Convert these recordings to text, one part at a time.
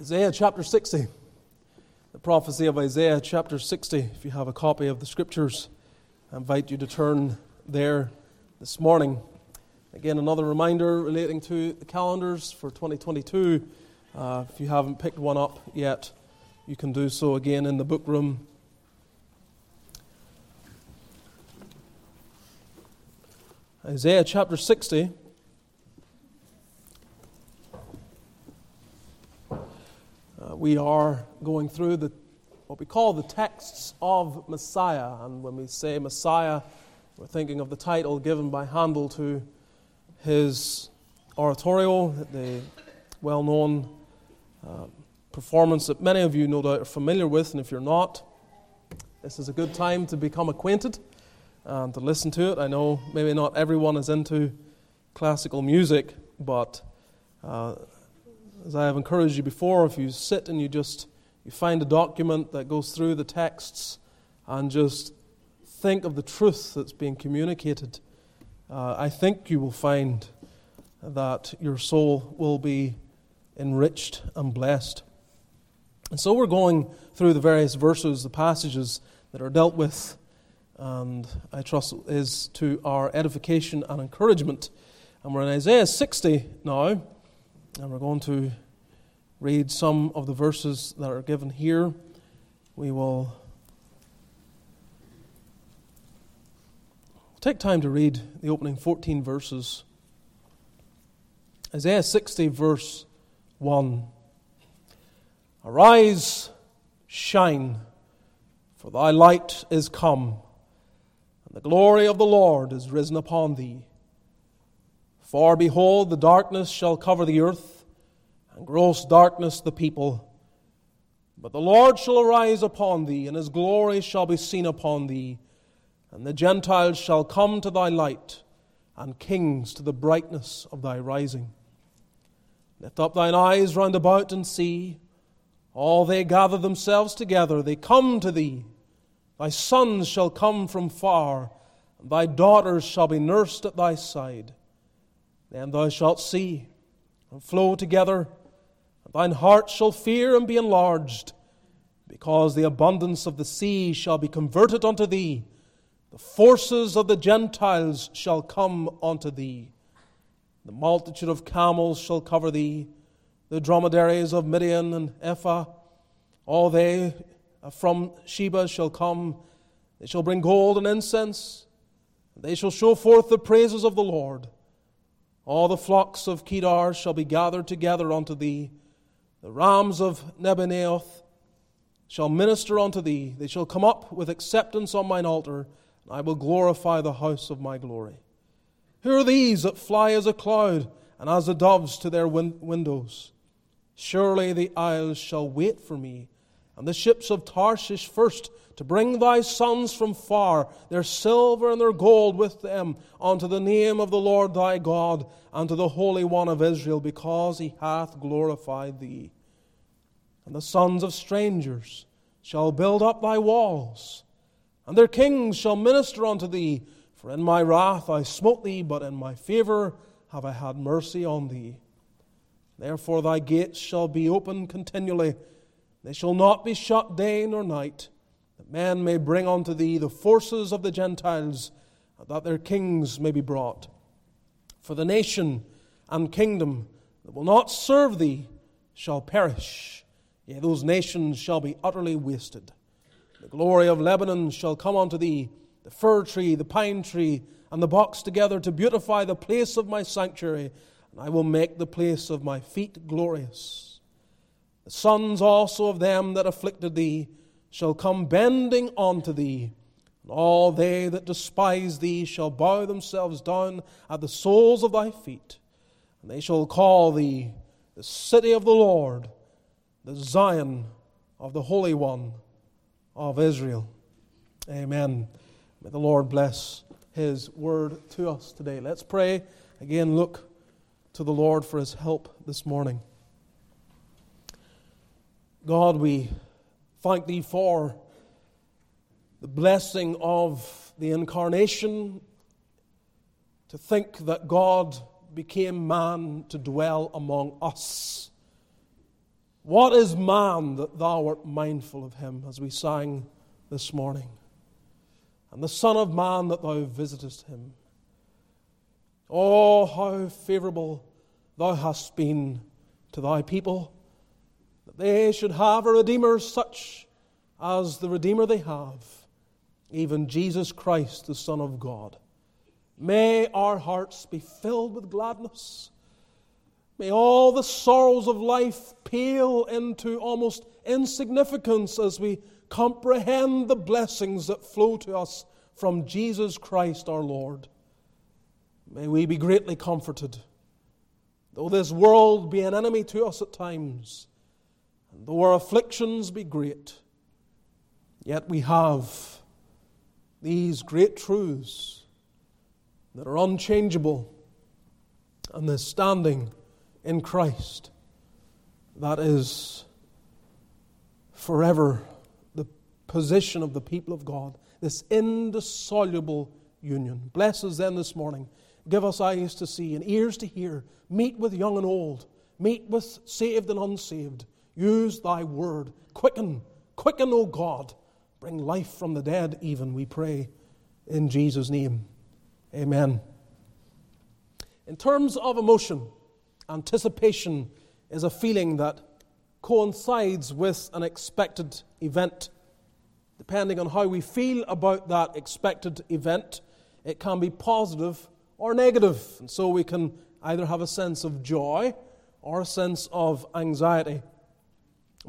Isaiah chapter 60. The prophecy of Isaiah chapter 60. If you have a copy of the scriptures, I invite you to turn there this morning. Again, another reminder relating to the calendars for 2022. Uh, if you haven't picked one up yet, you can do so again in the book room. Isaiah chapter 60. We are going through the, what we call the texts of Messiah. And when we say Messiah, we're thinking of the title given by Handel to his oratorio, the well known uh, performance that many of you no doubt are familiar with. And if you're not, this is a good time to become acquainted and to listen to it. I know maybe not everyone is into classical music, but uh, as I have encouraged you before, if you sit and you just you find a document that goes through the texts and just think of the truth that's being communicated, uh, I think you will find that your soul will be enriched and blessed. And so we're going through the various verses, the passages that are dealt with, and I trust is to our edification and encouragement. And we're in Isaiah 60 now. And we're going to read some of the verses that are given here. We will take time to read the opening 14 verses. Isaiah 60, verse 1. Arise, shine, for thy light is come, and the glory of the Lord is risen upon thee. For behold, the darkness shall cover the earth, and gross darkness the people. But the Lord shall arise upon thee, and his glory shall be seen upon thee. And the Gentiles shall come to thy light, and kings to the brightness of thy rising. Lift up thine eyes round about and see. All they gather themselves together, they come to thee. Thy sons shall come from far, and thy daughters shall be nursed at thy side. Then thou shalt see and flow together, and thine heart shall fear and be enlarged, because the abundance of the sea shall be converted unto thee. The forces of the Gentiles shall come unto thee. The multitude of camels shall cover thee, the dromedaries of Midian and Ephah. All they uh, from Sheba shall come. They shall bring gold and incense. They shall show forth the praises of the Lord. All the flocks of Kedar shall be gathered together unto thee. The rams of Nebaioth shall minister unto thee. They shall come up with acceptance on mine altar, and I will glorify the house of my glory. Who are these that fly as a cloud and as the doves to their win- windows? Surely the isles shall wait for me, and the ships of Tarshish first to bring thy sons from far, their silver and their gold with them, unto the name of the Lord thy God, unto the Holy One of Israel, because he hath glorified thee. And the sons of strangers shall build up thy walls, and their kings shall minister unto thee. For in my wrath I smote thee, but in my favor have I had mercy on thee. Therefore thy gates shall be open continually, they shall not be shut day nor night that men may bring unto thee the forces of the Gentiles, that their kings may be brought. For the nation and kingdom that will not serve thee shall perish. Yea, those nations shall be utterly wasted. The glory of Lebanon shall come unto thee, the fir tree, the pine tree, and the box together to beautify the place of my sanctuary, and I will make the place of my feet glorious. The sons also of them that afflicted thee shall come bending unto thee. And all they that despise thee shall bow themselves down at the soles of thy feet. And they shall call thee the city of the Lord, the Zion of the Holy One of Israel. Amen. May the Lord bless his word to us today. Let's pray. Again, look to the Lord for his help this morning. God, we thank Thee for the blessing of the incarnation, to think that God became man to dwell among us. What is man that thou art mindful of him, as we sang this morning? And the Son of Man that thou visitest him. Oh, how favorable thou hast been to thy people, they should have a Redeemer such as the Redeemer they have, even Jesus Christ, the Son of God. May our hearts be filled with gladness. May all the sorrows of life pale into almost insignificance as we comprehend the blessings that flow to us from Jesus Christ our Lord. May we be greatly comforted. Though this world be an enemy to us at times, and though our afflictions be great, yet we have these great truths that are unchangeable and the standing in Christ that is forever the position of the people of God, this indissoluble union. Bless us then this morning. Give us eyes to see and ears to hear. Meet with young and old. Meet with saved and unsaved. Use thy word. Quicken, quicken, O God. Bring life from the dead, even, we pray, in Jesus' name. Amen. In terms of emotion, anticipation is a feeling that coincides with an expected event. Depending on how we feel about that expected event, it can be positive or negative. And so we can either have a sense of joy or a sense of anxiety.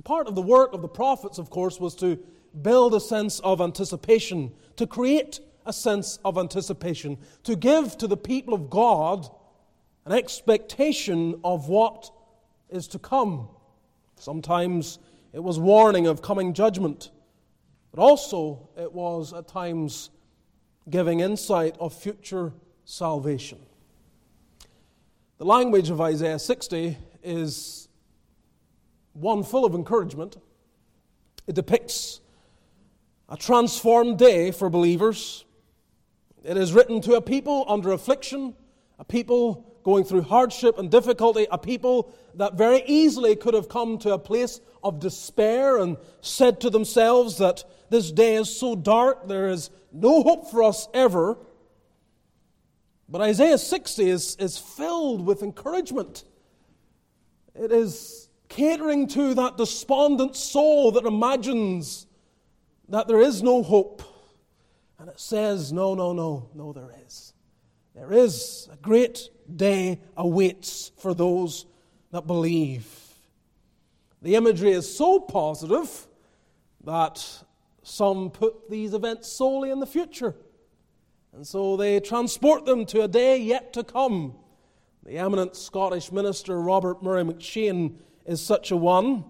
Part of the work of the prophets, of course, was to build a sense of anticipation, to create a sense of anticipation, to give to the people of God an expectation of what is to come. Sometimes it was warning of coming judgment, but also it was at times giving insight of future salvation. The language of Isaiah 60 is one full of encouragement. It depicts a transformed day for believers. It is written to a people under affliction, a people going through hardship and difficulty, a people that very easily could have come to a place of despair and said to themselves that this day is so dark, there is no hope for us ever. But Isaiah 60 is, is filled with encouragement. It is catering to that despondent soul that imagines that there is no hope. And it says, no, no, no, no, there is. There is a great day awaits for those that believe. The imagery is so positive that some put these events solely in the future. And so they transport them to a day yet to come. The eminent Scottish minister Robert Murray M'Cheyne is such a one.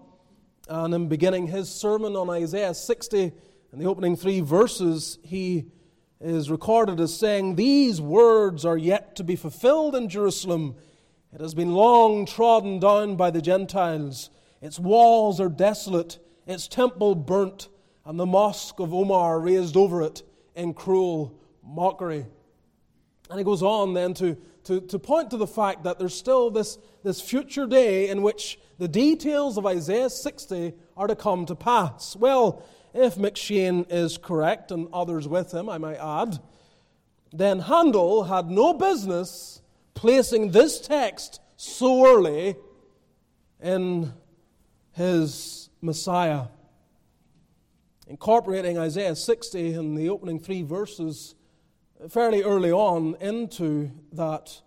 And in beginning his sermon on Isaiah 60, in the opening three verses, he is recorded as saying, These words are yet to be fulfilled in Jerusalem. It has been long trodden down by the Gentiles. Its walls are desolate, its temple burnt, and the mosque of Omar raised over it in cruel mockery. And he goes on then to, to, to point to the fact that there's still this, this future day in which the details of Isaiah 60 are to come to pass. Well, if M'Cheyne is correct, and others with him, I might add, then Handel had no business placing this text so early in his Messiah. Incorporating Isaiah 60 in the opening three verses fairly early on into that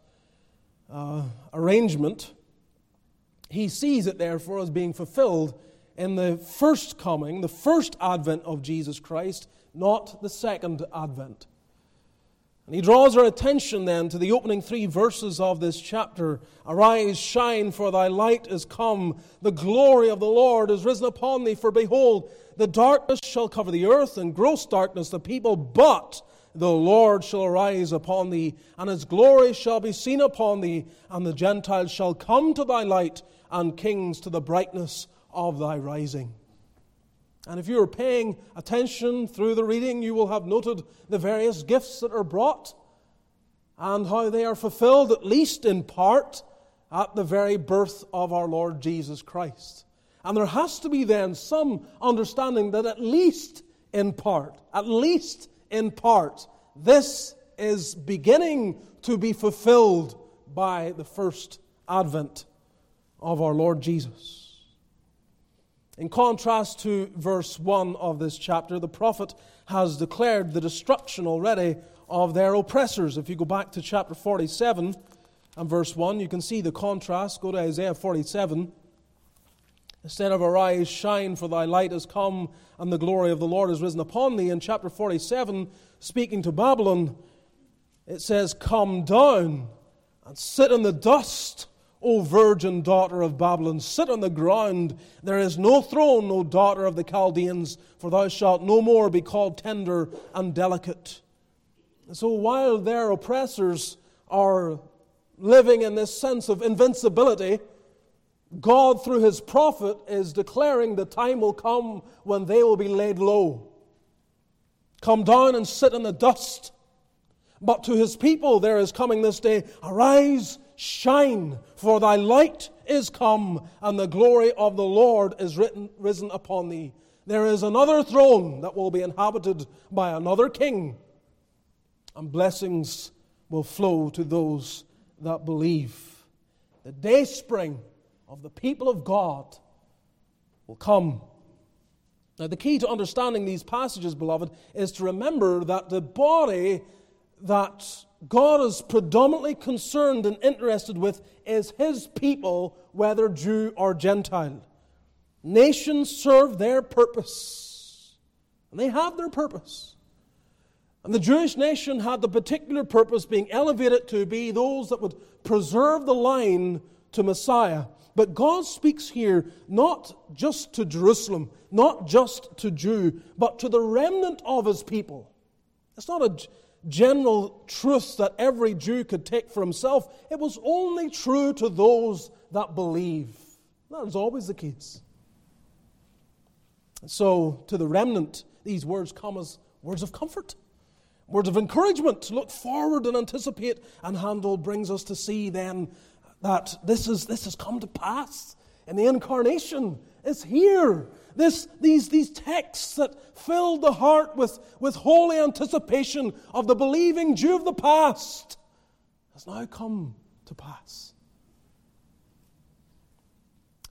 uh, arrangement, he sees it therefore as being fulfilled in the first coming, the first advent of Jesus Christ, not the second advent. And he draws our attention then to the opening three verses of this chapter Arise, shine, for thy light is come. The glory of the Lord is risen upon thee. For behold, the darkness shall cover the earth, and gross darkness the people. But the Lord shall arise upon thee, and his glory shall be seen upon thee, and the Gentiles shall come to thy light, and kings to the brightness of thy rising. And if you are paying attention through the reading, you will have noted the various gifts that are brought and how they are fulfilled, at least in part, at the very birth of our Lord Jesus Christ. And there has to be then some understanding that at least in part, at least in part, this is beginning to be fulfilled by the first advent of our Lord Jesus. In contrast to verse 1 of this chapter, the prophet has declared the destruction already of their oppressors. If you go back to chapter 47 and verse 1, you can see the contrast. Go to Isaiah 47. Instead of arise, shine, for thy light is come, and the glory of the Lord is risen upon thee. In chapter 47, speaking to Babylon, it says, Come down and sit in the dust O virgin daughter of Babylon, sit on the ground. There is no throne, O daughter of the Chaldeans, for thou shalt no more be called tender and delicate. So while their oppressors are living in this sense of invincibility, God, through his prophet, is declaring the time will come when they will be laid low. Come down and sit in the dust. But to his people there is coming this day, arise Shine, for thy light is come, and the glory of the Lord is written, risen upon thee. There is another throne that will be inhabited by another king, and blessings will flow to those that believe. The day spring of the people of God will come. Now, the key to understanding these passages, beloved, is to remember that the body that God is predominantly concerned and interested with is His people, whether Jew or Gentile. Nations serve their purpose, and they have their purpose. And the Jewish nation had the particular purpose being elevated to be those that would preserve the line to Messiah. But God speaks here not just to Jerusalem, not just to Jew, but to the remnant of his people. It's not a general truths that every Jew could take for himself. It was only true to those that believe. That is always the case. So, to the remnant, these words come as words of comfort, words of encouragement to look forward and anticipate. And Handel brings us to see then that this, is, this has come to pass And the incarnation. is here. This, these, these texts that filled the heart with, with holy anticipation of the believing Jew of the past has now come to pass.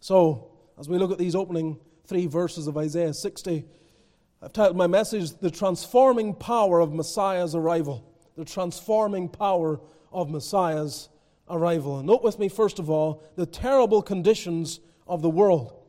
So, as we look at these opening three verses of Isaiah 60, I've titled my message, The Transforming Power of Messiah's Arrival. The Transforming Power of Messiah's Arrival. And note with me, first of all, the terrible conditions of the world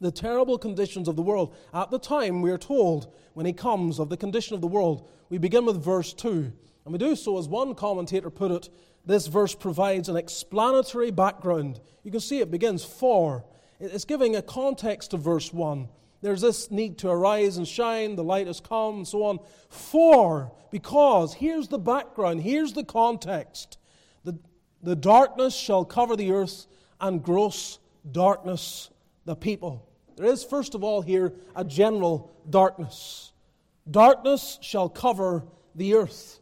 the terrible conditions of the world. At the time, we are told, when he comes, of the condition of the world. We begin with verse 2. And we do so, as one commentator put it, this verse provides an explanatory background. You can see it begins for. It's giving a context to verse 1. There's this need to arise and shine, the light has come, and so on. For, because, here's the background, here's the context. The, the darkness shall cover the earth, and gross darkness the people. There is, first of all, here a general darkness. Darkness shall cover the earth.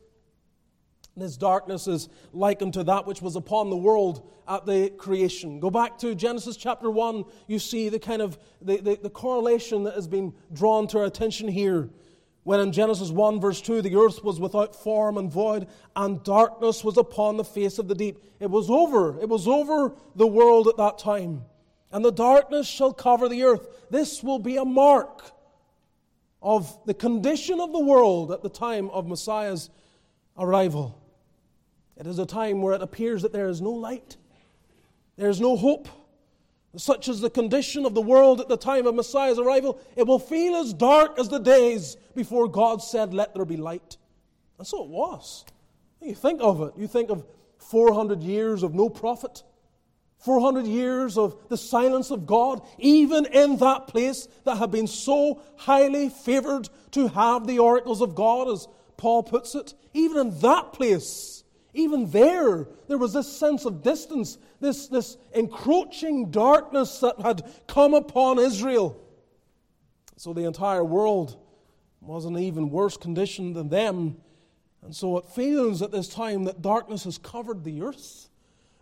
this darkness is likened to that which was upon the world at the creation. Go back to Genesis chapter 1, you see the kind of the, the, the correlation that has been drawn to our attention here. When in Genesis 1, verse 2, the earth was without form and void, and darkness was upon the face of the deep. It was over. It was over the world at that time and the darkness shall cover the earth. This will be a mark of the condition of the world at the time of Messiah's arrival. It is a time where it appears that there is no light, there is no hope. Such is the condition of the world at the time of Messiah's arrival. It will feel as dark as the days before God said, Let there be light. And so it was. You think of it. You think of 400 years of no prophet 400 years of the silence of God, even in that place that had been so highly favored to have the oracles of God, as Paul puts it, even in that place, even there, there was this sense of distance, this, this encroaching darkness that had come upon Israel. So the entire world was in even worse condition than them. And so it feels at this time that darkness has covered the earth.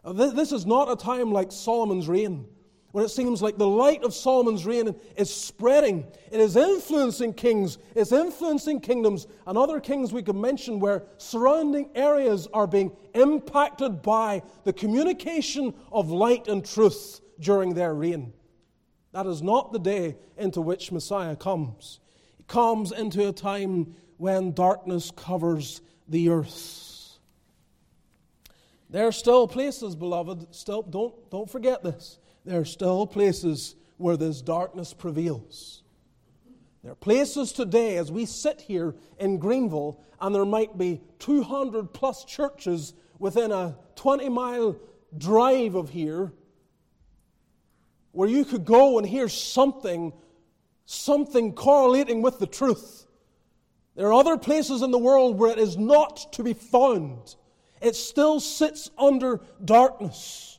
Uh, this is not a time like Solomon's reign, when it seems like the light of Solomon's reign is spreading. It is influencing kings, it's influencing kingdoms, and other kings we could mention where surrounding areas are being impacted by the communication of light and truth during their reign. That is not the day into which Messiah comes. He comes into a time when darkness covers the earth. There are still places, beloved, still don't, don't forget this there are still places where this darkness prevails. There are places today, as we sit here in Greenville, and there might be 200 plus churches within a 20 mile drive of here, where you could go and hear something, something correlating with the truth. There are other places in the world where it is not to be found. It still sits under darkness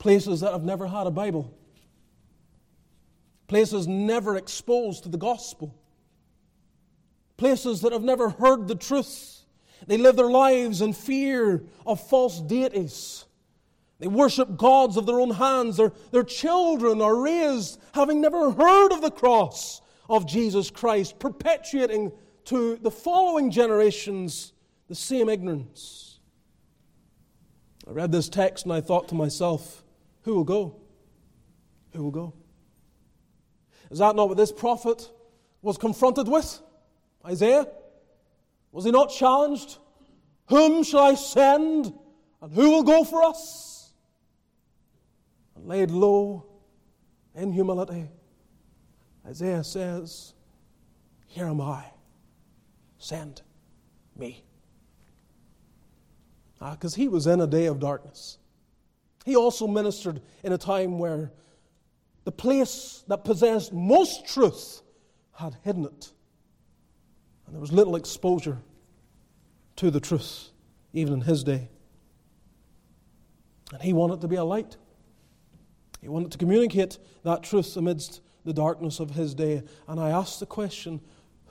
places that have never had a Bible, places never exposed to the gospel, places that have never heard the truth. They live their lives in fear of false deities. They worship gods of their own hands. Their, their children are raised having never heard of the cross of Jesus Christ, perpetuating to the following generations the same ignorance. I read this text and I thought to myself, who will go? Who will go? Is that not what this prophet was confronted with? Isaiah? Was he not challenged? Whom shall I send? And who will go for us? And laid low in humility, Isaiah says, Here am I, send me. Because ah, he was in a day of darkness. He also ministered in a time where the place that possessed most truth had hidden it. And there was little exposure to the truth, even in his day. And he wanted to be a light. He wanted to communicate that truth amidst the darkness of his day. And I asked the question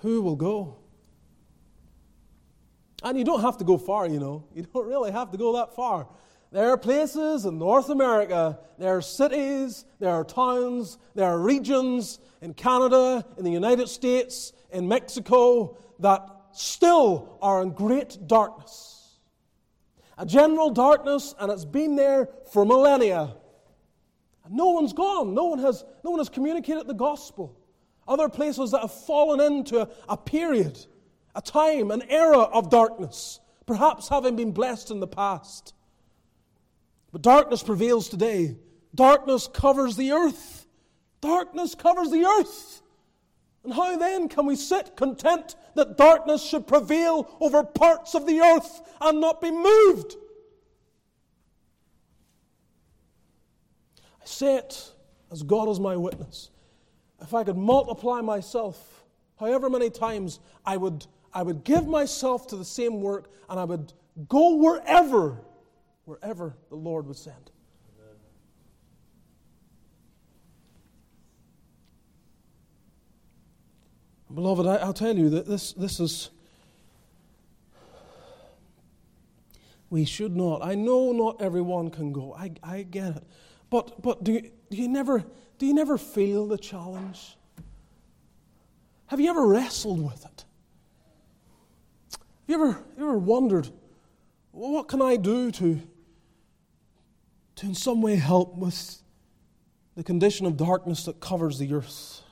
who will go? And you don't have to go far, you know. You don't really have to go that far. There are places in North America, there are cities, there are towns, there are regions in Canada, in the United States, in Mexico that still are in great darkness. A general darkness, and it's been there for millennia. No one's gone. No one has, no one has communicated the gospel. Other places that have fallen into a, a period, a time, an era of darkness, perhaps having been blessed in the past. But darkness prevails today. Darkness covers the earth. Darkness covers the earth. And how then can we sit content that darkness should prevail over parts of the earth and not be moved? I say it as God is my witness. If I could multiply myself however many times, I would, I would give myself to the same work and I would go wherever wherever the Lord would send. Amen. Beloved, I, will tell you that this, this is. We should not. I know not everyone can go. I, I get it. But, but do, do, you never, do you never feel the challenge? Have you ever wrestled with it? You ever, you ever wondered, well, what can I do to, to in some way help with the condition of darkness that covers the earth.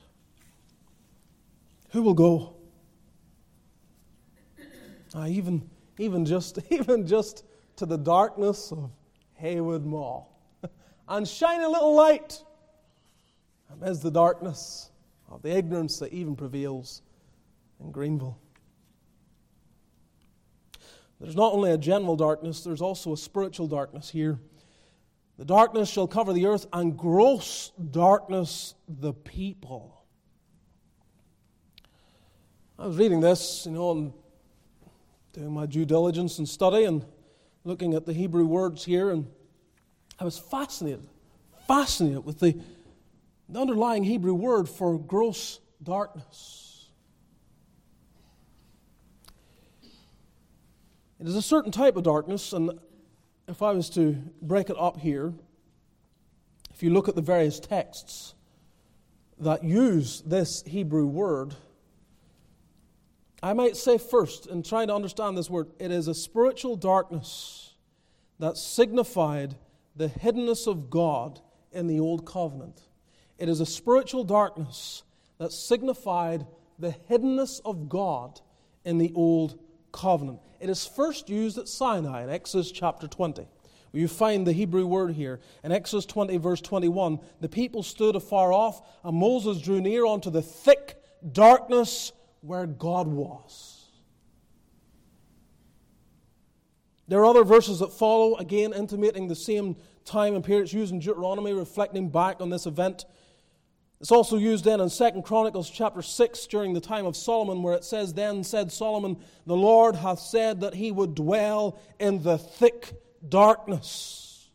Who will go? Uh, even, even, just, even just to the darkness of Haywood Mall and shine a little light amidst the darkness of the ignorance that even prevails in Greenville. There's not only a general darkness, there's also a spiritual darkness here. The darkness shall cover the earth, and gross darkness the people. I was reading this, you know, and doing my due diligence and study and looking at the Hebrew words here, and I was fascinated, fascinated with the, the underlying Hebrew word for gross darkness. It is a certain type of darkness, and if I was to break it up here, if you look at the various texts that use this Hebrew word, I might say first, in trying to understand this word, it is a spiritual darkness that signified the hiddenness of God in the Old Covenant. It is a spiritual darkness that signified the hiddenness of God in the Old Covenant. It is first used at Sinai in Exodus chapter 20. Where you find the Hebrew word here. In Exodus 20, verse 21, the people stood afar off, and Moses drew near unto the thick darkness where God was. There are other verses that follow, again intimating the same time and period. It's used in Deuteronomy, reflecting back on this event. It's also used then in 2 Chronicles chapter 6 during the time of Solomon, where it says, Then said Solomon, The Lord hath said that he would dwell in the thick darkness.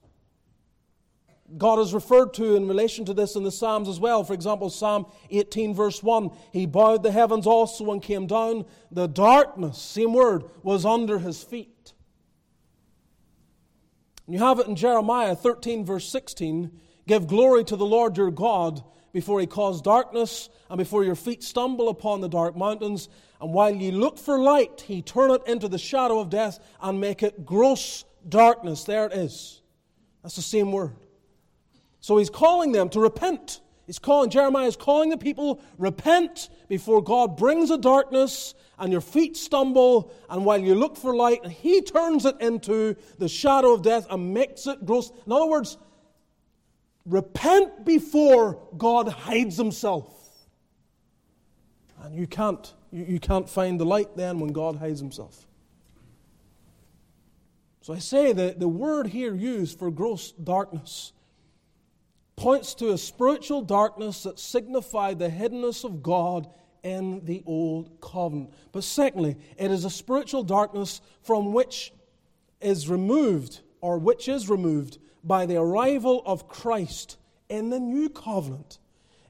God is referred to in relation to this in the Psalms as well. For example, Psalm 18, verse 1 He bowed the heavens also and came down. The darkness, same word, was under his feet. And you have it in Jeremiah 13, verse 16 Give glory to the Lord your God before he cause darkness and before your feet stumble upon the dark mountains. And while ye look for light, he turn it into the shadow of death and make it gross darkness. There it is. That's the same word. So he's calling them to repent. He's calling, Jeremiah is calling the people, repent before God brings a darkness and your feet stumble, and while you look for light, he turns it into the shadow of death and makes it gross. In other words, repent before God hides himself. And you can't, you, you can't find the light then when God hides himself. So I say that the word here used for gross darkness points to a spiritual darkness that signified the hiddenness of God in the old covenant. But secondly, it is a spiritual darkness from which is removed, or which is removed, by the arrival of Christ in the new covenant.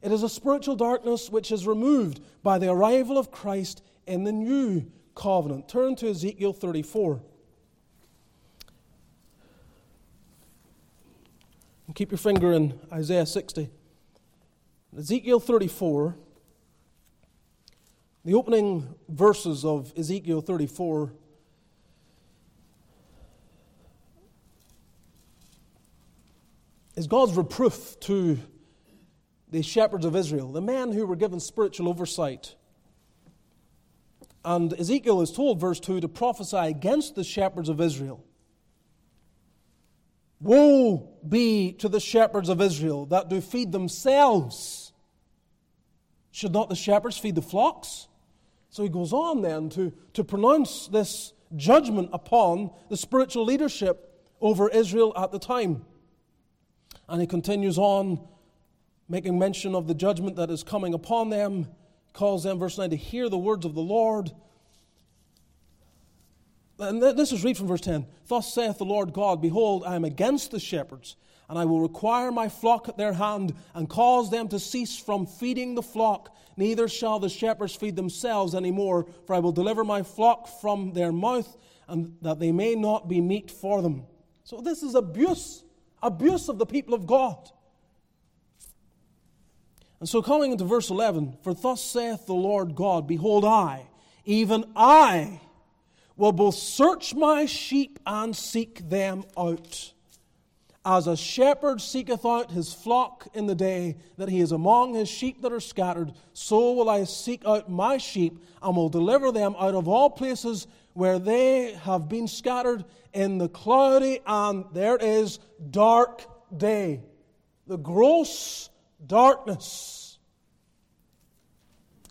It is a spiritual darkness which is removed by the arrival of Christ in the new covenant. Turn to Ezekiel 34. And keep your finger in Isaiah 60. Ezekiel 34, the opening verses of Ezekiel 34 is God's reproof to the shepherds of Israel, the men who were given spiritual oversight. And Ezekiel is told, verse 2, to prophesy against the shepherds of Israel. Woe be to the shepherds of Israel that do feed themselves. Should not the shepherds feed the flocks? So he goes on then to, to pronounce this judgment upon the spiritual leadership over Israel at the time. And he continues on, making mention of the judgment that is coming upon them, calls them, verse 9, to hear the words of the Lord and this is read from verse 10. Thus saith the Lord God, Behold, I am against the shepherds, and I will require my flock at their hand, and cause them to cease from feeding the flock. Neither shall the shepherds feed themselves any more, for I will deliver my flock from their mouth, and that they may not be meat for them. So this is abuse, abuse of the people of God. And so coming into verse 11, For thus saith the Lord God, Behold, I, even I, will both search my sheep and seek them out. As a shepherd seeketh out his flock in the day that he is among his sheep that are scattered, so will I seek out my sheep and will deliver them out of all places where they have been scattered in the cloudy and there is dark day. The gross darkness.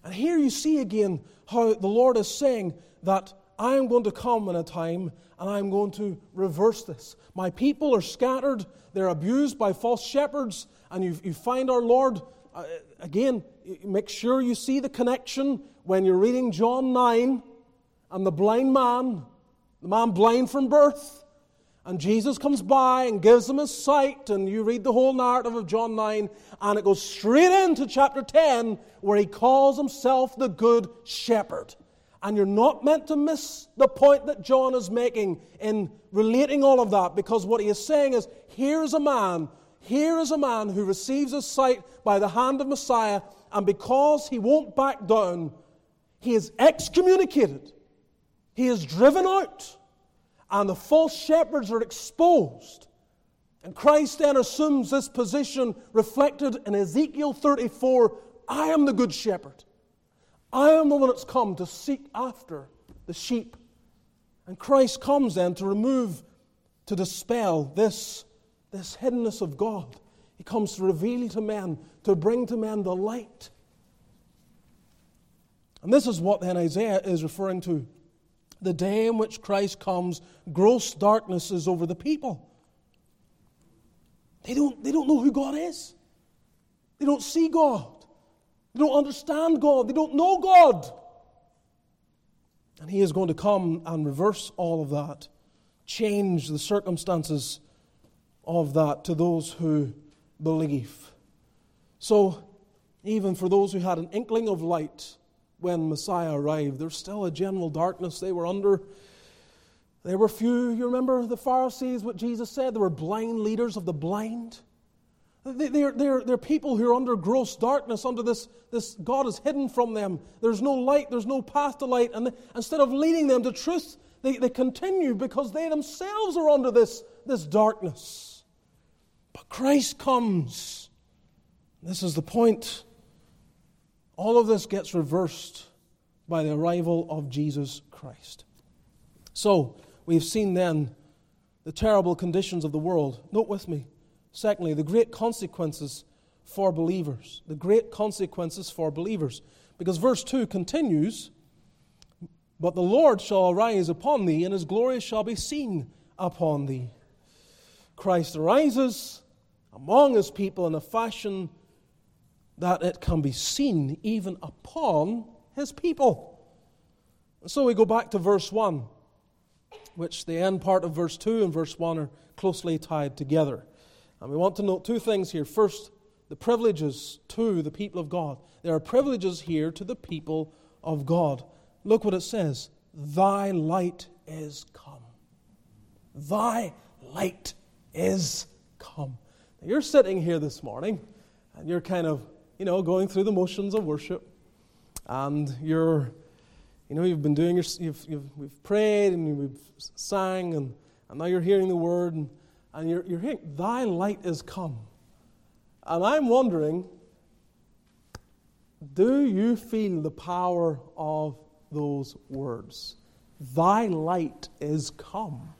And here you see again how the Lord is saying that I am going to come in a time and I'm going to reverse this. My people are scattered, they're abused by false shepherds, and you, you find our Lord, uh, again, make sure you see the connection when you're reading John 9 and the blind man, the man blind from birth. And Jesus comes by and gives him his sight, and you read the whole narrative of John 9, and it goes straight into chapter 10, where he calls himself the Good Shepherd. And you're not meant to miss the point that John is making in relating all of that because what he is saying is here's a man here is a man who receives his sight by the hand of Messiah, and because he won't back down, he is excommunicated, he is driven out, and the false shepherds are exposed. And Christ then assumes this position reflected in Ezekiel 34 I am the good shepherd. I am the one that's come to seek after the sheep. And Christ comes then to remove, to dispel this, this hiddenness of God. He comes to reveal to men, to bring to men the light. And this is what then Isaiah is referring to. The day in which Christ comes, gross darkness is over the people. They don't, they don't know who God is. They don't see God. They don't understand God. They don't know God. And He is going to come and reverse all of that, change the circumstances of that to those who believe. So, even for those who had an inkling of light when Messiah arrived, there's still a general darkness they were under. There were few, you remember the Pharisees, what Jesus said? There were blind leaders of the blind. They're, they're, they're people who are under gross darkness, under this, this God is hidden from them. There's no light, there's no path to light. And instead of leading them to truth, they, they continue because they themselves are under this, this darkness. But Christ comes. This is the point. All of this gets reversed by the arrival of Jesus Christ. So, we've seen then the terrible conditions of the world. Note with me Secondly, the great consequences for believers. The great consequences for believers. Because verse 2 continues But the Lord shall arise upon thee, and his glory shall be seen upon thee. Christ arises among his people in a fashion that it can be seen even upon his people. So we go back to verse 1, which the end part of verse 2 and verse 1 are closely tied together. And we want to note two things here. First, the privileges to the people of God. There are privileges here to the people of God. Look what it says Thy light is come. Thy light is come. Now, you're sitting here this morning and you're kind of, you know, going through the motions of worship. And you're, you know, you've been doing your, you've, you've, we've prayed and we've sang and, and now you're hearing the word. And, and you're, you're hearing, Thy light is come. And I'm wondering, do you feel the power of those words? Thy light is come.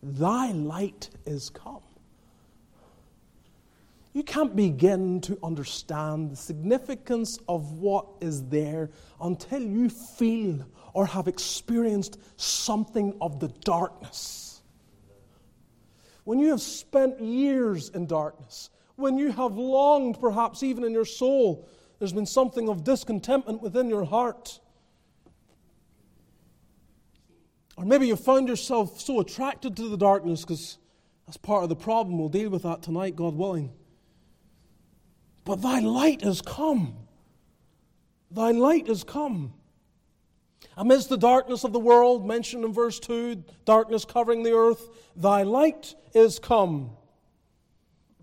Thy light is come. You can't begin to understand the significance of what is there until you feel or have experienced something of the darkness when you have spent years in darkness, when you have longed, perhaps even in your soul, there's been something of discontentment within your heart. Or maybe you found yourself so attracted to the darkness because that's part of the problem. We'll deal with that tonight, God willing. But thy light has come. Thy light has come. Amidst the darkness of the world, mentioned in verse 2, darkness covering the earth, thy light is come.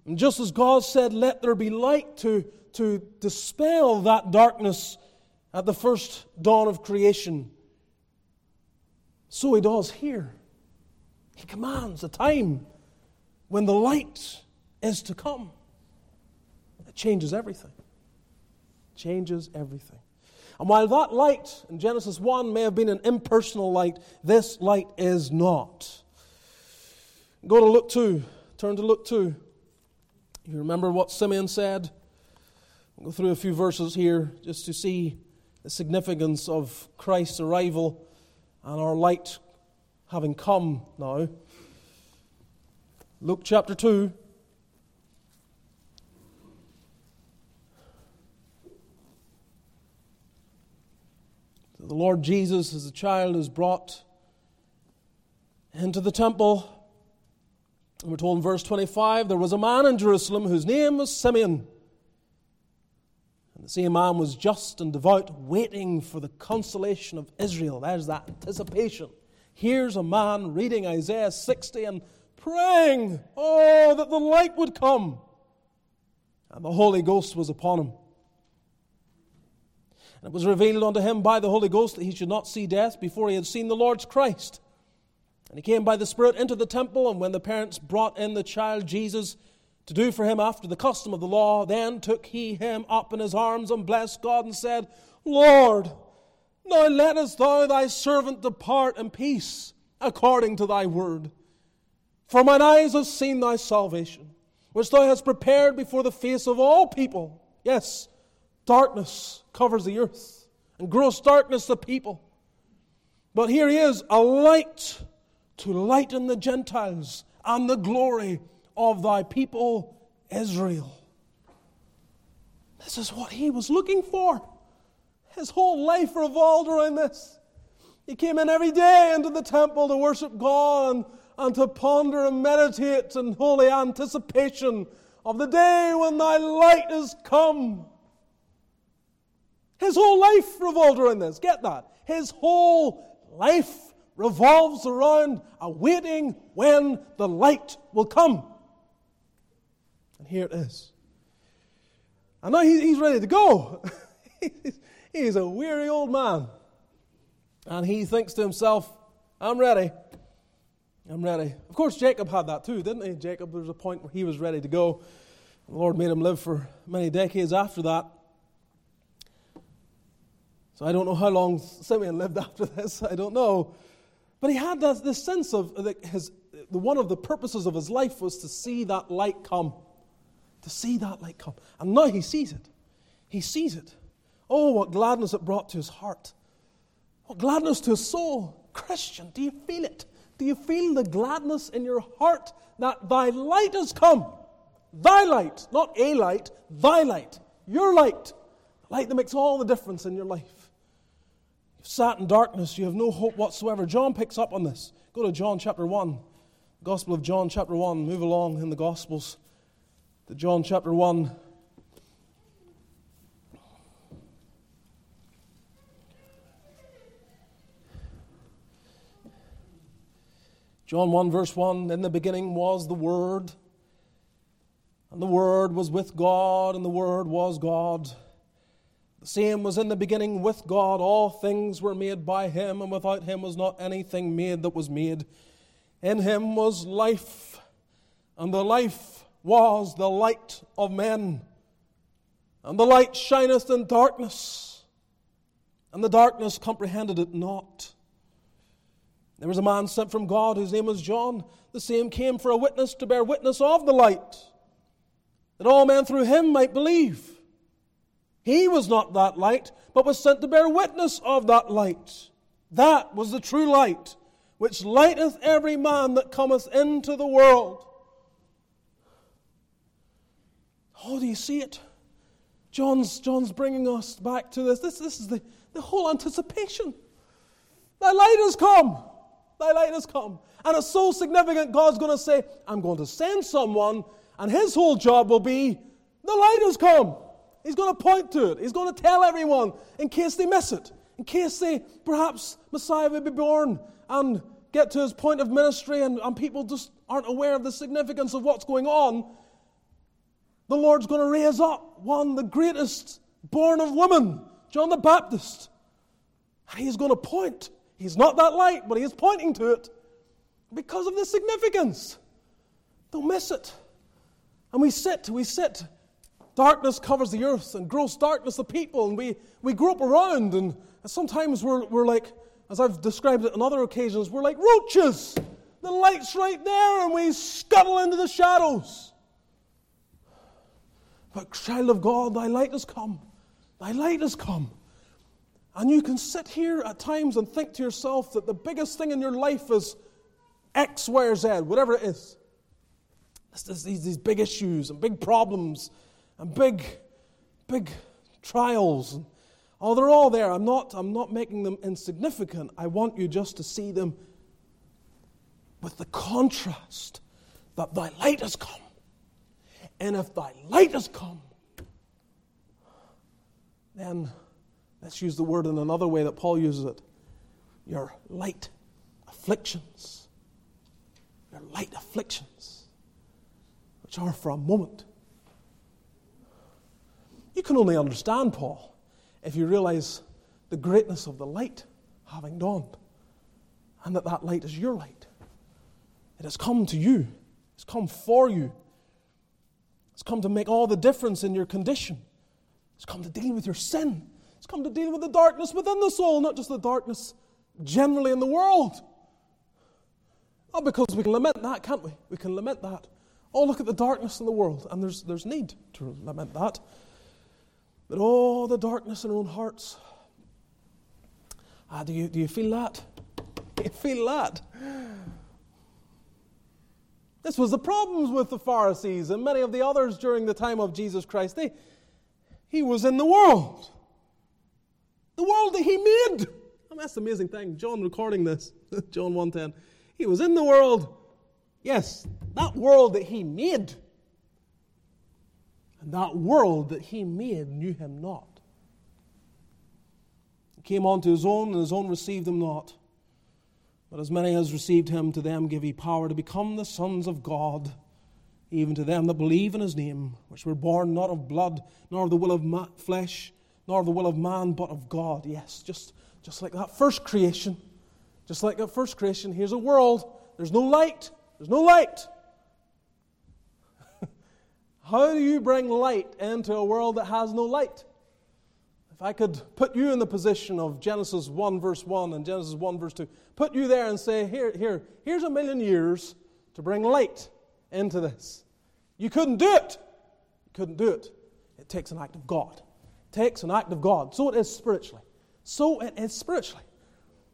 And just as God said, Let there be light to, to dispel that darkness at the first dawn of creation, so He does here. He commands a time when the light is to come. It changes everything. Changes everything. And while that light in Genesis 1 may have been an impersonal light, this light is not. Go to Luke 2. Turn to Luke 2. You remember what Simeon said? I'll go through a few verses here just to see the significance of Christ's arrival and our light having come now. Luke chapter 2. The Lord Jesus, as a child, is brought into the temple. And we're told in verse 25 there was a man in Jerusalem whose name was Simeon. And the same man was just and devout, waiting for the consolation of Israel. There's that anticipation. Here's a man reading Isaiah 60 and praying, oh, that the light would come. And the Holy Ghost was upon him. And it was revealed unto him by the Holy Ghost that he should not see death before he had seen the Lord's Christ. And he came by the Spirit into the temple, and when the parents brought in the child Jesus to do for him after the custom of the law, then took he him up in his arms and blessed God and said, Lord, now lettest thou thy servant depart in peace according to thy word. For mine eyes have seen thy salvation, which thou hast prepared before the face of all people. Yes, darkness covers the earth, and gross darkness the people. But here he is, a light to lighten the Gentiles and the glory of thy people Israel. This is what he was looking for. His whole life revolved around this. He came in every day into the temple to worship God and, and to ponder and meditate in holy anticipation of the day when thy light is come. His whole life revolved around this. Get that? His whole life revolves around awaiting when the light will come. And here it is. I know he's ready to go. he's a weary old man. And he thinks to himself, I'm ready. I'm ready. Of course, Jacob had that too, didn't he? Jacob, there was a point where he was ready to go. The Lord made him live for many decades after that. So I don't know how long Simeon lived after this. I don't know. But he had this, this sense of that his, one of the purposes of his life was to see that light come. To see that light come. And now he sees it. He sees it. Oh, what gladness it brought to his heart. What gladness to his soul. Christian, do you feel it? Do you feel the gladness in your heart that thy light has come? Thy light, not a light, thy light, your light, the light that makes all the difference in your life. You've sat in darkness, you have no hope whatsoever. John picks up on this. Go to John chapter 1. Gospel of John chapter 1. Move along in the Gospels to John chapter 1. John 1, verse 1 In the beginning was the Word, and the Word was with God, and the Word was God. The same was in the beginning with God. All things were made by him, and without him was not anything made that was made. In him was life, and the life was the light of men. And the light shineth in darkness, and the darkness comprehended it not. There was a man sent from God whose name was John. The same came for a witness to bear witness of the light, that all men through him might believe. He was not that light, but was sent to bear witness of that light. That was the true light, which lighteth every man that cometh into the world. Oh, do you see it? John's, John's bringing us back to this. This, this is the, the whole anticipation. Thy light has come. Thy light has come. And it's so significant, God's going to say, I'm going to send someone, and his whole job will be, the light has come. He's going to point to it. He's going to tell everyone in case they miss it, in case they perhaps Messiah will be born and get to his point of ministry and, and people just aren't aware of the significance of what's going on. The Lord's going to raise up one, the greatest born of woman, John the Baptist. And he's going to point. He's not that light, but he is pointing to it because of the significance. Don't miss it. And we sit, we sit darkness covers the earth and gross darkness the people, and we, we grope around, and sometimes we're, we're like, as I've described it on other occasions, we're like roaches. The light's right there, and we scuttle into the shadows. But, child of God, thy light has come. Thy light has come. And you can sit here at times and think to yourself that the biggest thing in your life is X, Y, or Z, whatever it is. It's these, these big issues and big problems and big, big trials. Oh, they're all there. I'm not, I'm not making them insignificant. I want you just to see them with the contrast that thy light has come. And if thy light has come, then let's use the word in another way that Paul uses it your light afflictions They're light afflictions, which are for a moment. You can only understand, Paul, if you realize the greatness of the light having dawned, and that that light is your light. It has come to you, it's come for you, it's come to make all the difference in your condition, it's come to deal with your sin, it's come to deal with the darkness within the soul, not just the darkness generally in the world. Oh, because we can lament that, can't we? We can lament that. Oh, look at the darkness in the world, and there's, there's need to lament that. But oh, the darkness in our own hearts. Ah, do you, do you feel that? Do you feel that? This was the problems with the Pharisees and many of the others during the time of Jesus Christ. They, he was in the world. The world that he made. I mean, that's the amazing thing. John recording this, John 1.10. He was in the world. Yes, that world that he made. And that world that he made knew him not. He came unto his own, and his own received him not. But as many as received him, to them give he power to become the sons of God, even to them that believe in his name, which were born not of blood, nor of the will of ma- flesh, nor of the will of man, but of God. Yes, just, just like that first creation. Just like that first creation, here's a world. There's no light. There's no light. How do you bring light into a world that has no light? If I could put you in the position of Genesis 1, verse 1 and Genesis 1, verse 2, put you there and say, here, here, here's a million years to bring light into this. You couldn't do it. You couldn't do it. It takes an act of God. It takes an act of God. So it is spiritually. So it is spiritually.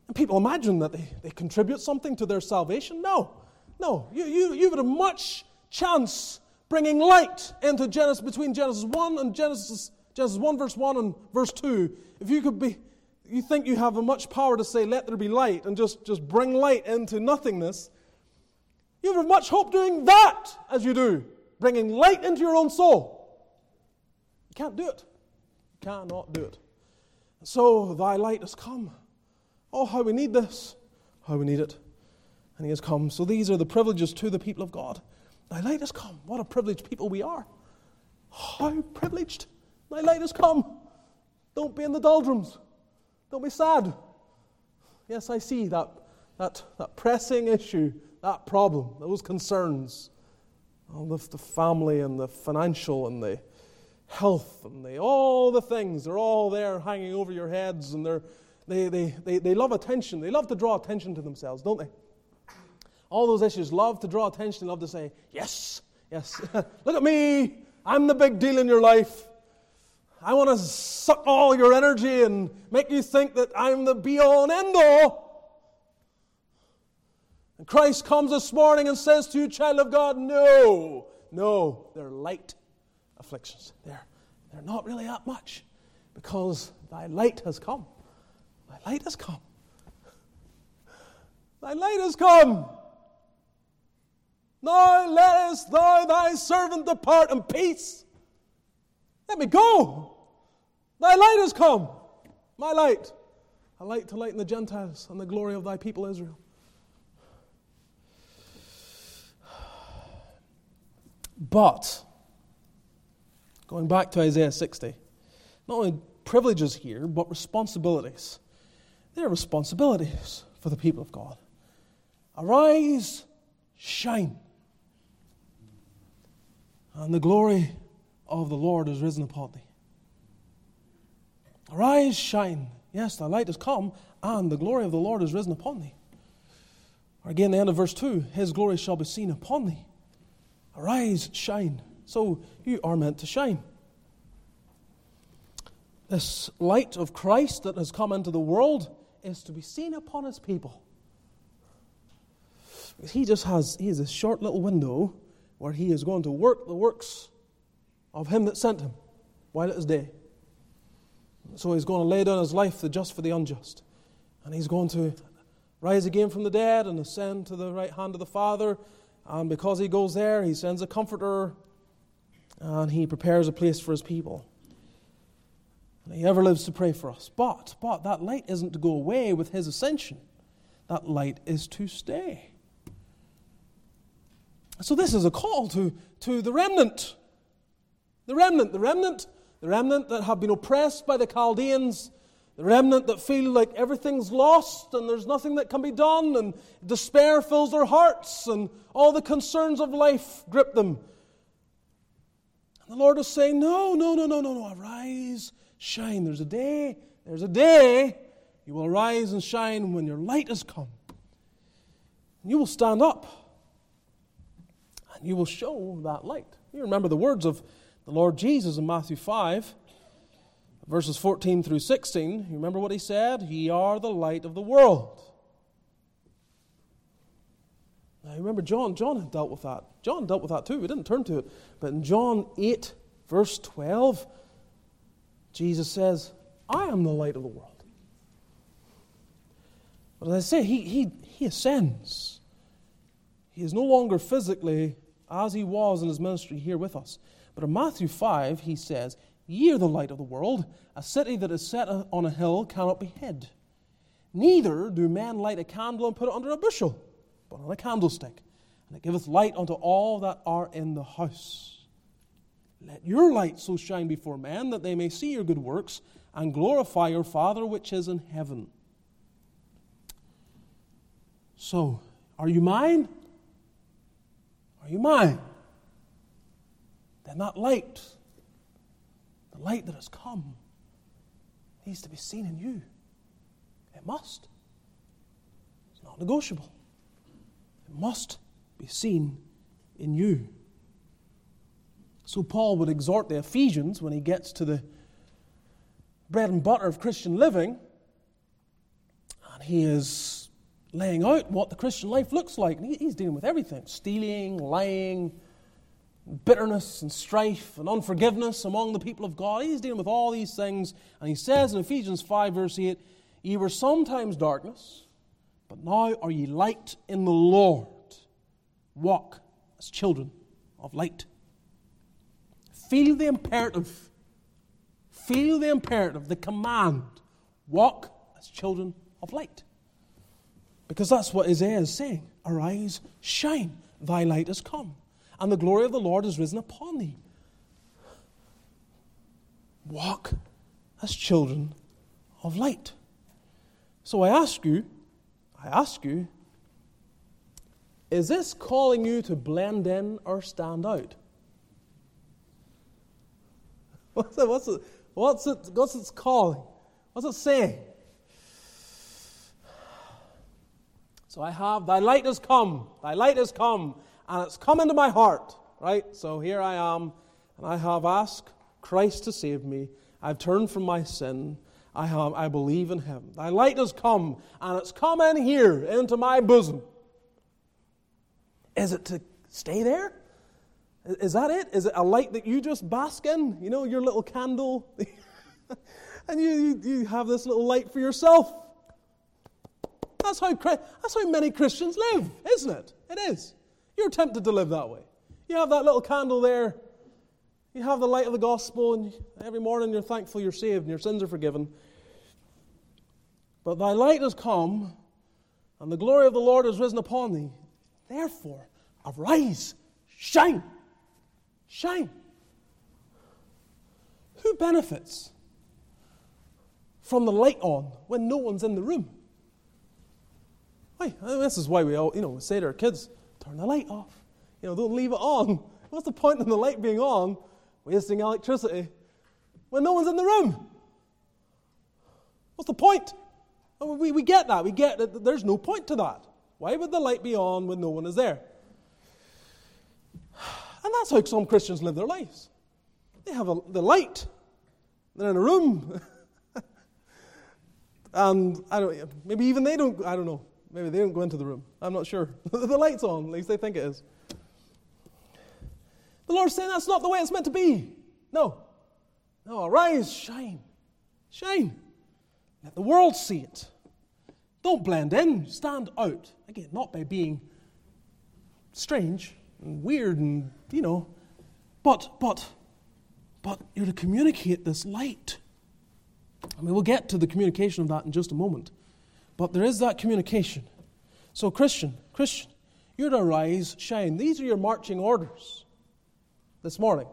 And people imagine that they, they contribute something to their salvation. No. No. You, you, you have much chance bringing light into Genesis between Genesis 1 and Genesis, Genesis 1, verse 1 and verse 2. If you could be, you think you have much power to say, let there be light, and just, just bring light into nothingness, you have much hope doing that as you do, bringing light into your own soul. You can't do it. You cannot do it. So thy light has come. Oh, how we need this. How we need it. And he has come. So these are the privileges to the people of God. Thy light has come. What a privileged people we are. How privileged. Thy light has come. Don't be in the doldrums. Don't be sad. Yes, I see that, that, that pressing issue, that problem, those concerns. All the, the family and the financial and the health and the, all the things, they're all there hanging over your heads and they're, they, they, they, they love attention. They love to draw attention to themselves, don't they? All those issues love to draw attention, love to say, Yes, yes, look at me. I'm the big deal in your life. I want to suck all your energy and make you think that I'm the be all and end all. And Christ comes this morning and says to you, child of God, no, no, they're light afflictions. They're, they're not really that much because thy light has come. Thy light has come. Thy light has come. Now lettest thou thy servant depart in peace. Let me go. Thy light has come. My light. A light to lighten the Gentiles and the glory of thy people Israel. But, going back to Isaiah 60, not only privileges here, but responsibilities. There are responsibilities for the people of God. Arise, shine and the glory of the Lord is risen upon thee. Arise, shine. Yes, thy light has come, and the glory of the Lord is risen upon thee. Or again, the end of verse 2 His glory shall be seen upon thee. Arise, shine. So you are meant to shine. This light of Christ that has come into the world is to be seen upon his people. He just has, he has a short little window where he is going to work the works of him that sent him while it is day. So he's going to lay down his life, the just for the unjust. And he's going to rise again from the dead and ascend to the right hand of the Father. And because he goes there, he sends a comforter and he prepares a place for his people. And he ever lives to pray for us. But, but that light isn't to go away with his ascension. That light is to stay. So, this is a call to, to the remnant. The remnant, the remnant, the remnant that have been oppressed by the Chaldeans, the remnant that feel like everything's lost and there's nothing that can be done, and despair fills their hearts, and all the concerns of life grip them. And the Lord is saying, No, no, no, no, no, no, arise, shine. There's a day, there's a day you will arise and shine when your light has come. And you will stand up and you will show that light. You remember the words of the Lord Jesus in Matthew 5, verses 14 through 16. You remember what he said? Ye are the light of the world. Now, you remember, John, John had dealt with that. John dealt with that too. We didn't turn to it. But in John 8, verse 12, Jesus says, I am the light of the world. But as I say, he, he, he ascends. He is no longer physically as he was in his ministry here with us. But in Matthew 5, he says, Ye are the light of the world. A city that is set on a hill cannot be hid. Neither do men light a candle and put it under a bushel, but on a candlestick, and it giveth light unto all that are in the house. Let your light so shine before men that they may see your good works and glorify your Father which is in heaven. So, are you mine? Are you mine? Then that light, the light that has come, needs to be seen in you. It must. It's not negotiable. It must be seen in you. So, Paul would exhort the Ephesians when he gets to the bread and butter of Christian living, and he is laying out what the Christian life looks like. And he's dealing with everything stealing, lying, bitterness and strife and unforgiveness among the people of God. He's dealing with all these things. And he says in Ephesians 5, verse 8, Ye were sometimes darkness, but now are ye light in the Lord. Walk as children of light. Feel the imperative. Feel the imperative, the command. Walk as children of light. Because that's what Isaiah is saying. Arise, shine, thy light has come, and the glory of the Lord is risen upon thee. Walk as children of light. So I ask you, I ask you, is this calling you to blend in or stand out? What's it, what's it, what's it, what's its calling? What's it saying? So I have, Thy light has come, Thy light has come, and it's come into my heart, right? So here I am, and I have asked Christ to save me. I've turned from my sin. I, have, I believe in Him. Thy light has come, and it's come in here into my bosom. Is it to stay there? Is that it? Is it a light that you just bask in? You know, your little candle? and you, you, you have this little light for yourself. That's how, that's how many Christians live, isn't it? It is. You're tempted to live that way. You have that little candle there. You have the light of the gospel, and every morning you're thankful you're saved and your sins are forgiven. But thy light has come, and the glory of the Lord has risen upon thee. Therefore, arise, shine, shine. Who benefits from the light on when no one's in the room? Why? This is why we all, you know, say to our kids, turn the light off. You know, don't leave it on. What's the point in the light being on, wasting electricity, when no one's in the room? What's the point? We, we get that. We get that there's no point to that. Why would the light be on when no one is there? And that's how some Christians live their lives. They have a, the light, they're in a room. and I don't, maybe even they don't, I don't know. Maybe they don't go into the room. I'm not sure. the light's on, at least they think it is. The Lord's saying that's not the way it's meant to be. No. No, arise, shine. Shine. Let the world see it. Don't blend in, stand out. Again, not by being strange and weird and, you know, but, but, but you're to communicate this light. I mean, we'll get to the communication of that in just a moment. But there is that communication. So, Christian, Christian, You're to rise, shine. These are your marching orders this morning,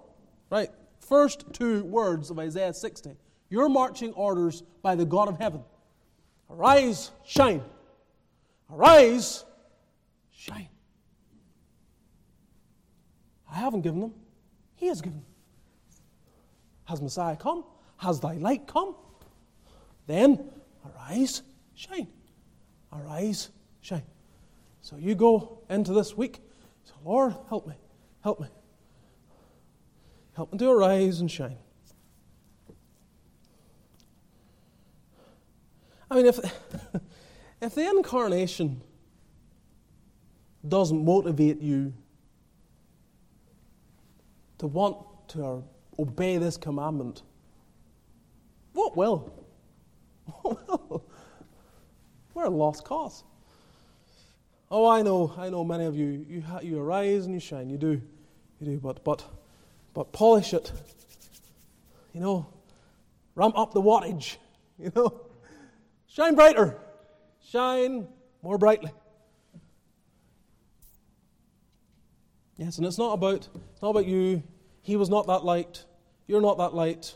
right? First two words of Isaiah 60. Your marching orders by the God of heaven. Arise, shine. Arise, shine. I haven't given them, He has given them. Has Messiah come? Has thy light come? Then arise, shine. Arise, shine. So you go into this week. So, Lord, help me. Help me. Help me to arise and shine. I mean, if, if the incarnation doesn't motivate you to want to obey this commandment, what will? What will? We're a lost cause. Oh, I know, I know many of you, you, ha- you arise and you shine, you do, you do, but, but, but polish it. You know, ramp up the wattage, you know. Shine brighter, shine more brightly. Yes, and it's not about, it's not about you. He was not that light. You're not that light.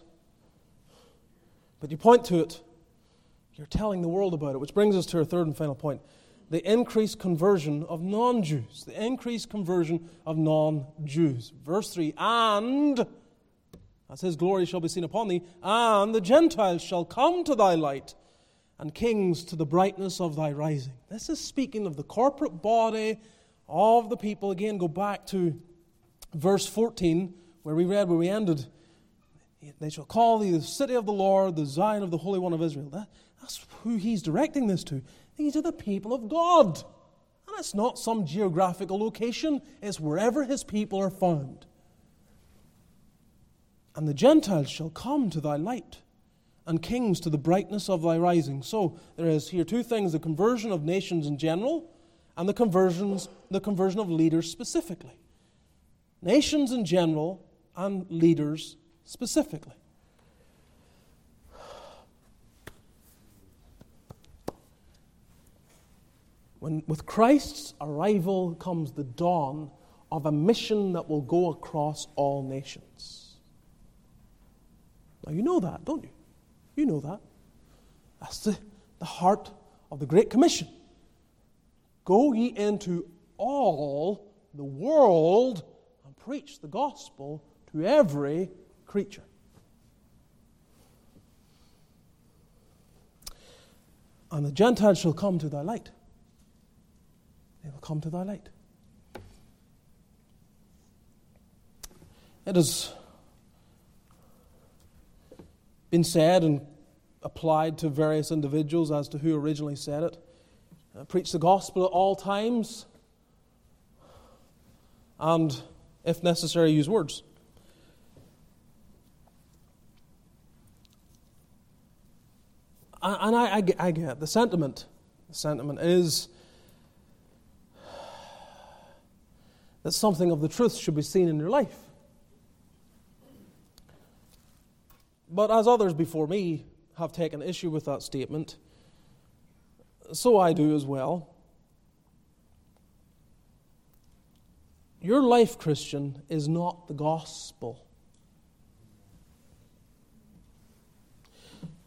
But you point to it. You're telling the world about it, which brings us to our third and final point the increased conversion of non Jews. The increased conversion of non Jews. Verse 3 And, as his glory shall be seen upon thee, and the Gentiles shall come to thy light, and kings to the brightness of thy rising. This is speaking of the corporate body of the people. Again, go back to verse 14, where we read, where we ended. They shall call thee the city of the Lord, the Zion of the Holy One of Israel. That, that's who he's directing this to. These are the people of God. And it's not some geographical location, it's wherever his people are found. And the Gentiles shall come to thy light, and kings to the brightness of thy rising. So there is here two things the conversion of nations in general, and the, conversions, the conversion of leaders specifically. Nations in general, and leaders specifically. When, with Christ's arrival comes the dawn of a mission that will go across all nations. Now, you know that, don't you? You know that. That's the, the heart of the Great Commission. Go ye into all the world and preach the gospel to every creature. And the Gentiles shall come to thy light will come to thy light. It has been said and applied to various individuals as to who originally said it. Uh, preach the gospel at all times, and if necessary, use words. And I, I, I get the sentiment. The sentiment is that something of the truth should be seen in your life. But as others before me have taken issue with that statement, so I do as well. Your life, Christian, is not the gospel.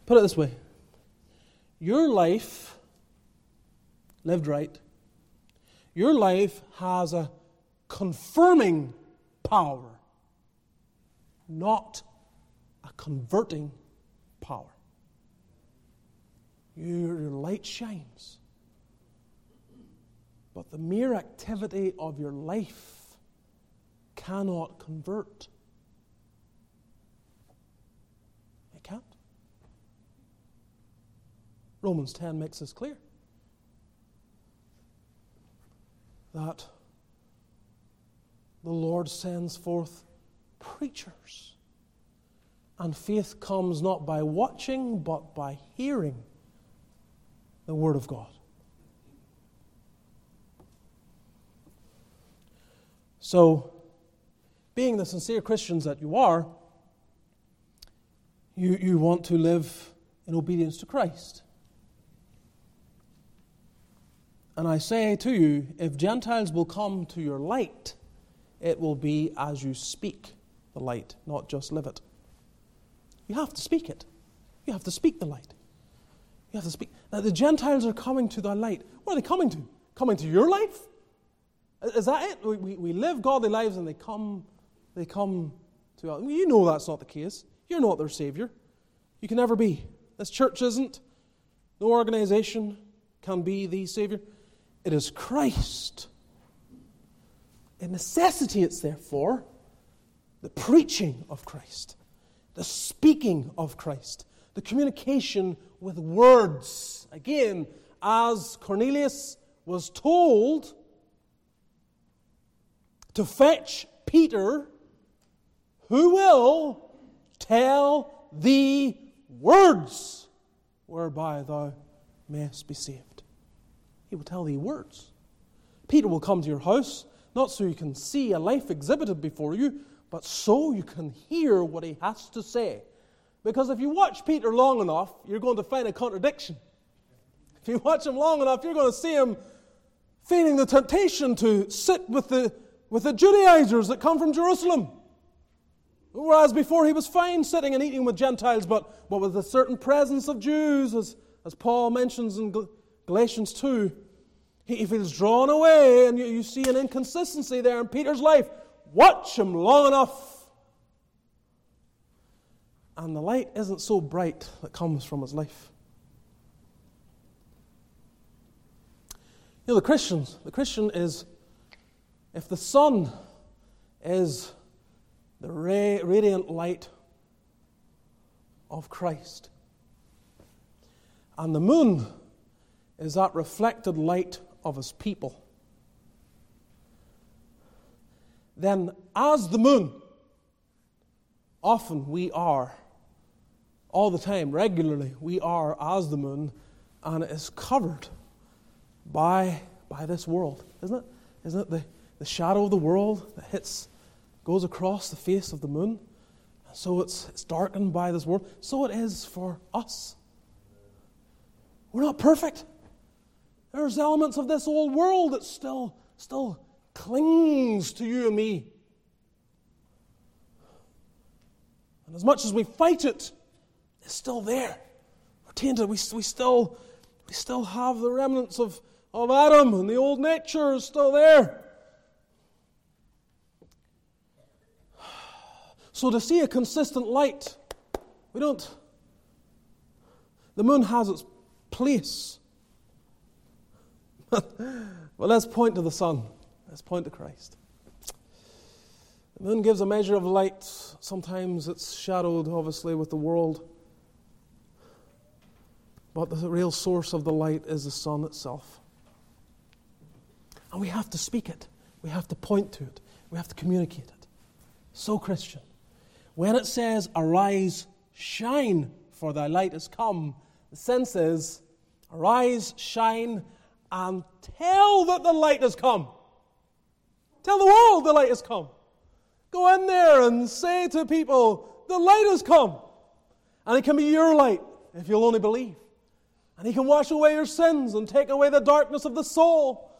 Put it this way your life, lived right, your life has a confirming power, not a converting power. Your, light shines, but the mere activity of your life cannot convert. It can't. Romans 10 makes this clear that the Lord sends forth preachers. And faith comes not by watching, but by hearing the Word of God. So, being the sincere Christians that you are, you, you want to live in obedience to Christ. And I say to you, if Gentiles will come to your light, it will be as you speak the light, not just live it. You have to speak it. You have to speak the light. You have to speak. Now, the Gentiles are coming to the light. What are they coming to? Coming to your life? Is that it? We, we, we live godly lives and they come, they come to us. You know that's not the case. You're not their Savior. You can never be. This church isn't. No organization can be the Savior. It is Christ. In necessity, it's therefore the preaching of Christ, the speaking of Christ, the communication with words. Again, as Cornelius was told to fetch Peter, who will tell thee words whereby thou mayest be saved. He will tell thee words. Peter will come to your house, not so you can see a life exhibited before you, but so you can hear what he has to say. Because if you watch Peter long enough, you're going to find a contradiction. If you watch him long enough, you're going to see him feeling the temptation to sit with the, with the Judaizers that come from Jerusalem. Whereas before he was fine sitting and eating with Gentiles, but, but with a certain presence of Jews, as, as Paul mentions in Galatians 2, he, feels drawn away, and you, you see an inconsistency there in Peter's life. Watch him long enough and the light isn't so bright that comes from his life. You know, the Christians, the Christian is, if the sun is the radiant light of Christ, and the moon is that reflected light of his people, then as the moon, often we are all the time, regularly, we are as the moon, and it is covered by, by this world, isn't it? Isn't it the, the shadow of the world that hits, goes across the face of the moon? So it's, it's darkened by this world. So it is for us. We're not perfect. There's elements of this old world that still, still clings to you and me. And as much as we fight it, it's still there. We're tainted. We, we, still, we still have the remnants of, of Adam, and the old nature is still there. So to see a consistent light, we don't. The moon has its place. well, let's point to the sun. Let's point to Christ. The moon gives a measure of light. Sometimes it's shadowed, obviously, with the world. But the real source of the light is the sun itself. And we have to speak it, we have to point to it, we have to communicate it. So, Christian, when it says, Arise, shine, for thy light has come, the sense is, Arise, shine, and tell that the light has come. Tell the world the light has come. Go in there and say to people, The light has come. And it can be your light if you'll only believe. And He can wash away your sins and take away the darkness of the soul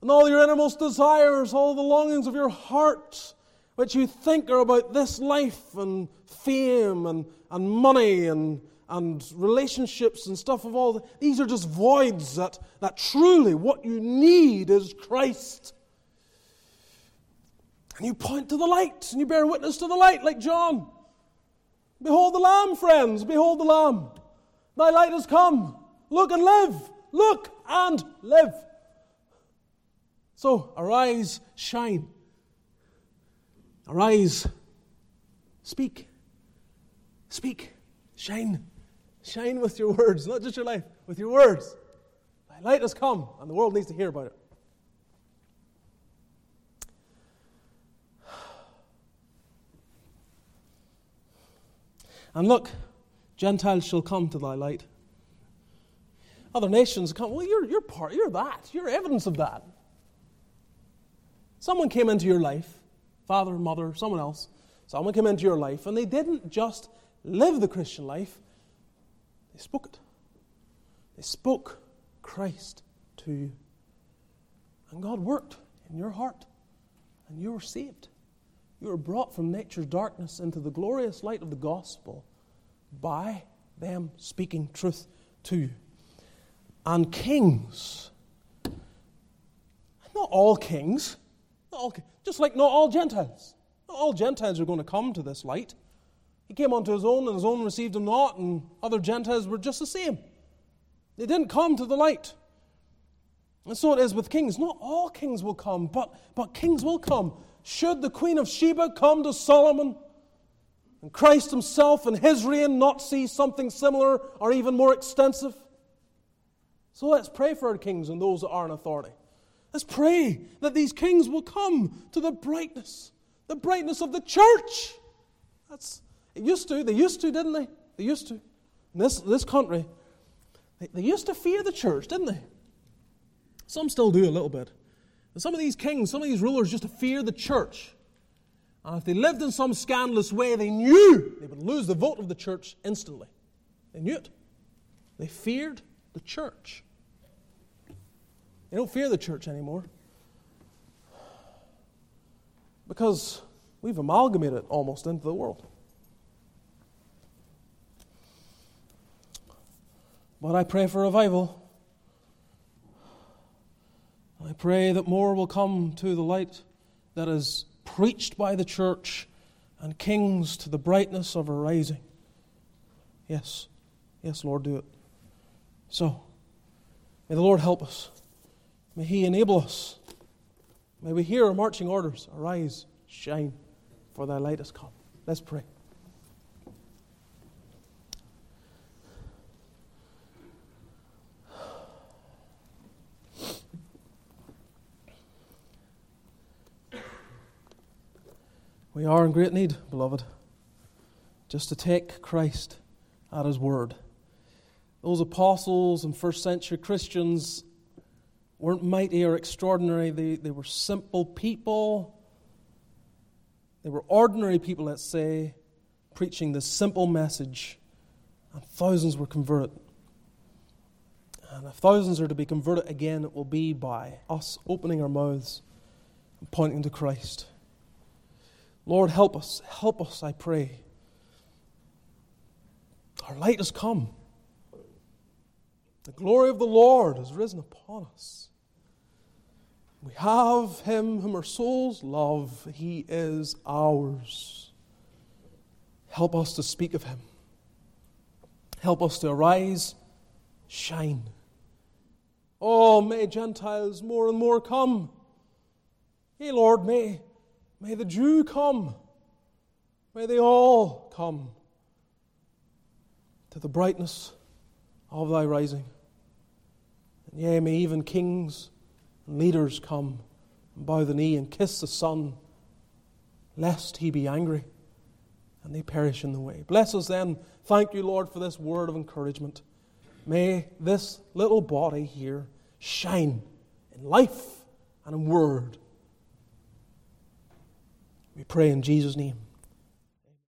and all your innermost desires, all the longings of your heart, which you think are about this life and fame and, and money and, and relationships and stuff of all. The, these are just voids that, that truly what you need is Christ. And you point to the light and you bear witness to the light like John. Behold the Lamb, friends, behold the Lamb. Thy light has come. Look and live. Look and live. So arise, shine. Arise, speak. Speak. Shine. Shine with your words, not just your life, with your words. Thy light has come, and the world needs to hear about it. And look, Gentiles shall come to thy light. Other nations come, well, you're, you're part, you're that. You're evidence of that. Someone came into your life, father, mother, someone else, someone came into your life, and they didn't just live the Christian life, they spoke it. They spoke Christ to you. And God worked in your heart, and you were saved. You were brought from nature's darkness into the glorious light of the gospel by them speaking truth to you. And kings, not all kings, not all, just like not all Gentiles. Not all Gentiles are going to come to this light. He came unto his own, and his own received him not, and other Gentiles were just the same. They didn't come to the light. And so it is with kings. Not all kings will come, but, but kings will come. Should the Queen of Sheba come to Solomon, and Christ himself and his reign not see something similar or even more extensive? So let's pray for our kings and those that are in authority. Let's pray that these kings will come to the brightness, the brightness of the church. That's used to. They used to, didn't they? They used to. In this, this country, they, they used to fear the church, didn't they? Some still do a little bit. And some of these kings, some of these rulers just to fear the church. And if they lived in some scandalous way, they knew they would lose the vote of the church instantly. They knew it. They feared the church. They don't fear the church anymore. Because we've amalgamated almost into the world. But I pray for revival. I pray that more will come to the light that is preached by the church and kings to the brightness of a rising. Yes, yes, Lord, do it. So, may the Lord help us. May He enable us. May we hear our marching orders Arise, shine, for thy light has come. Let's pray. Are in great need, beloved, just to take Christ at His word. Those apostles and first century Christians weren't mighty or extraordinary, they, they were simple people. They were ordinary people, let's say, preaching this simple message, and thousands were converted. And if thousands are to be converted again, it will be by us opening our mouths and pointing to Christ. Lord, help us. Help us, I pray. Our light has come. The glory of the Lord has risen upon us. We have him whom our souls love. He is ours. Help us to speak of him. Help us to arise, shine. Oh, may Gentiles more and more come. Hey, Lord, may May the Jew come. May they all come to the brightness of thy rising. And yea, may even kings and leaders come and bow the knee and kiss the Son, lest he be angry and they perish in the way. Bless us then. Thank you, Lord, for this word of encouragement. May this little body here shine in life and in word we pray in Jesus' name.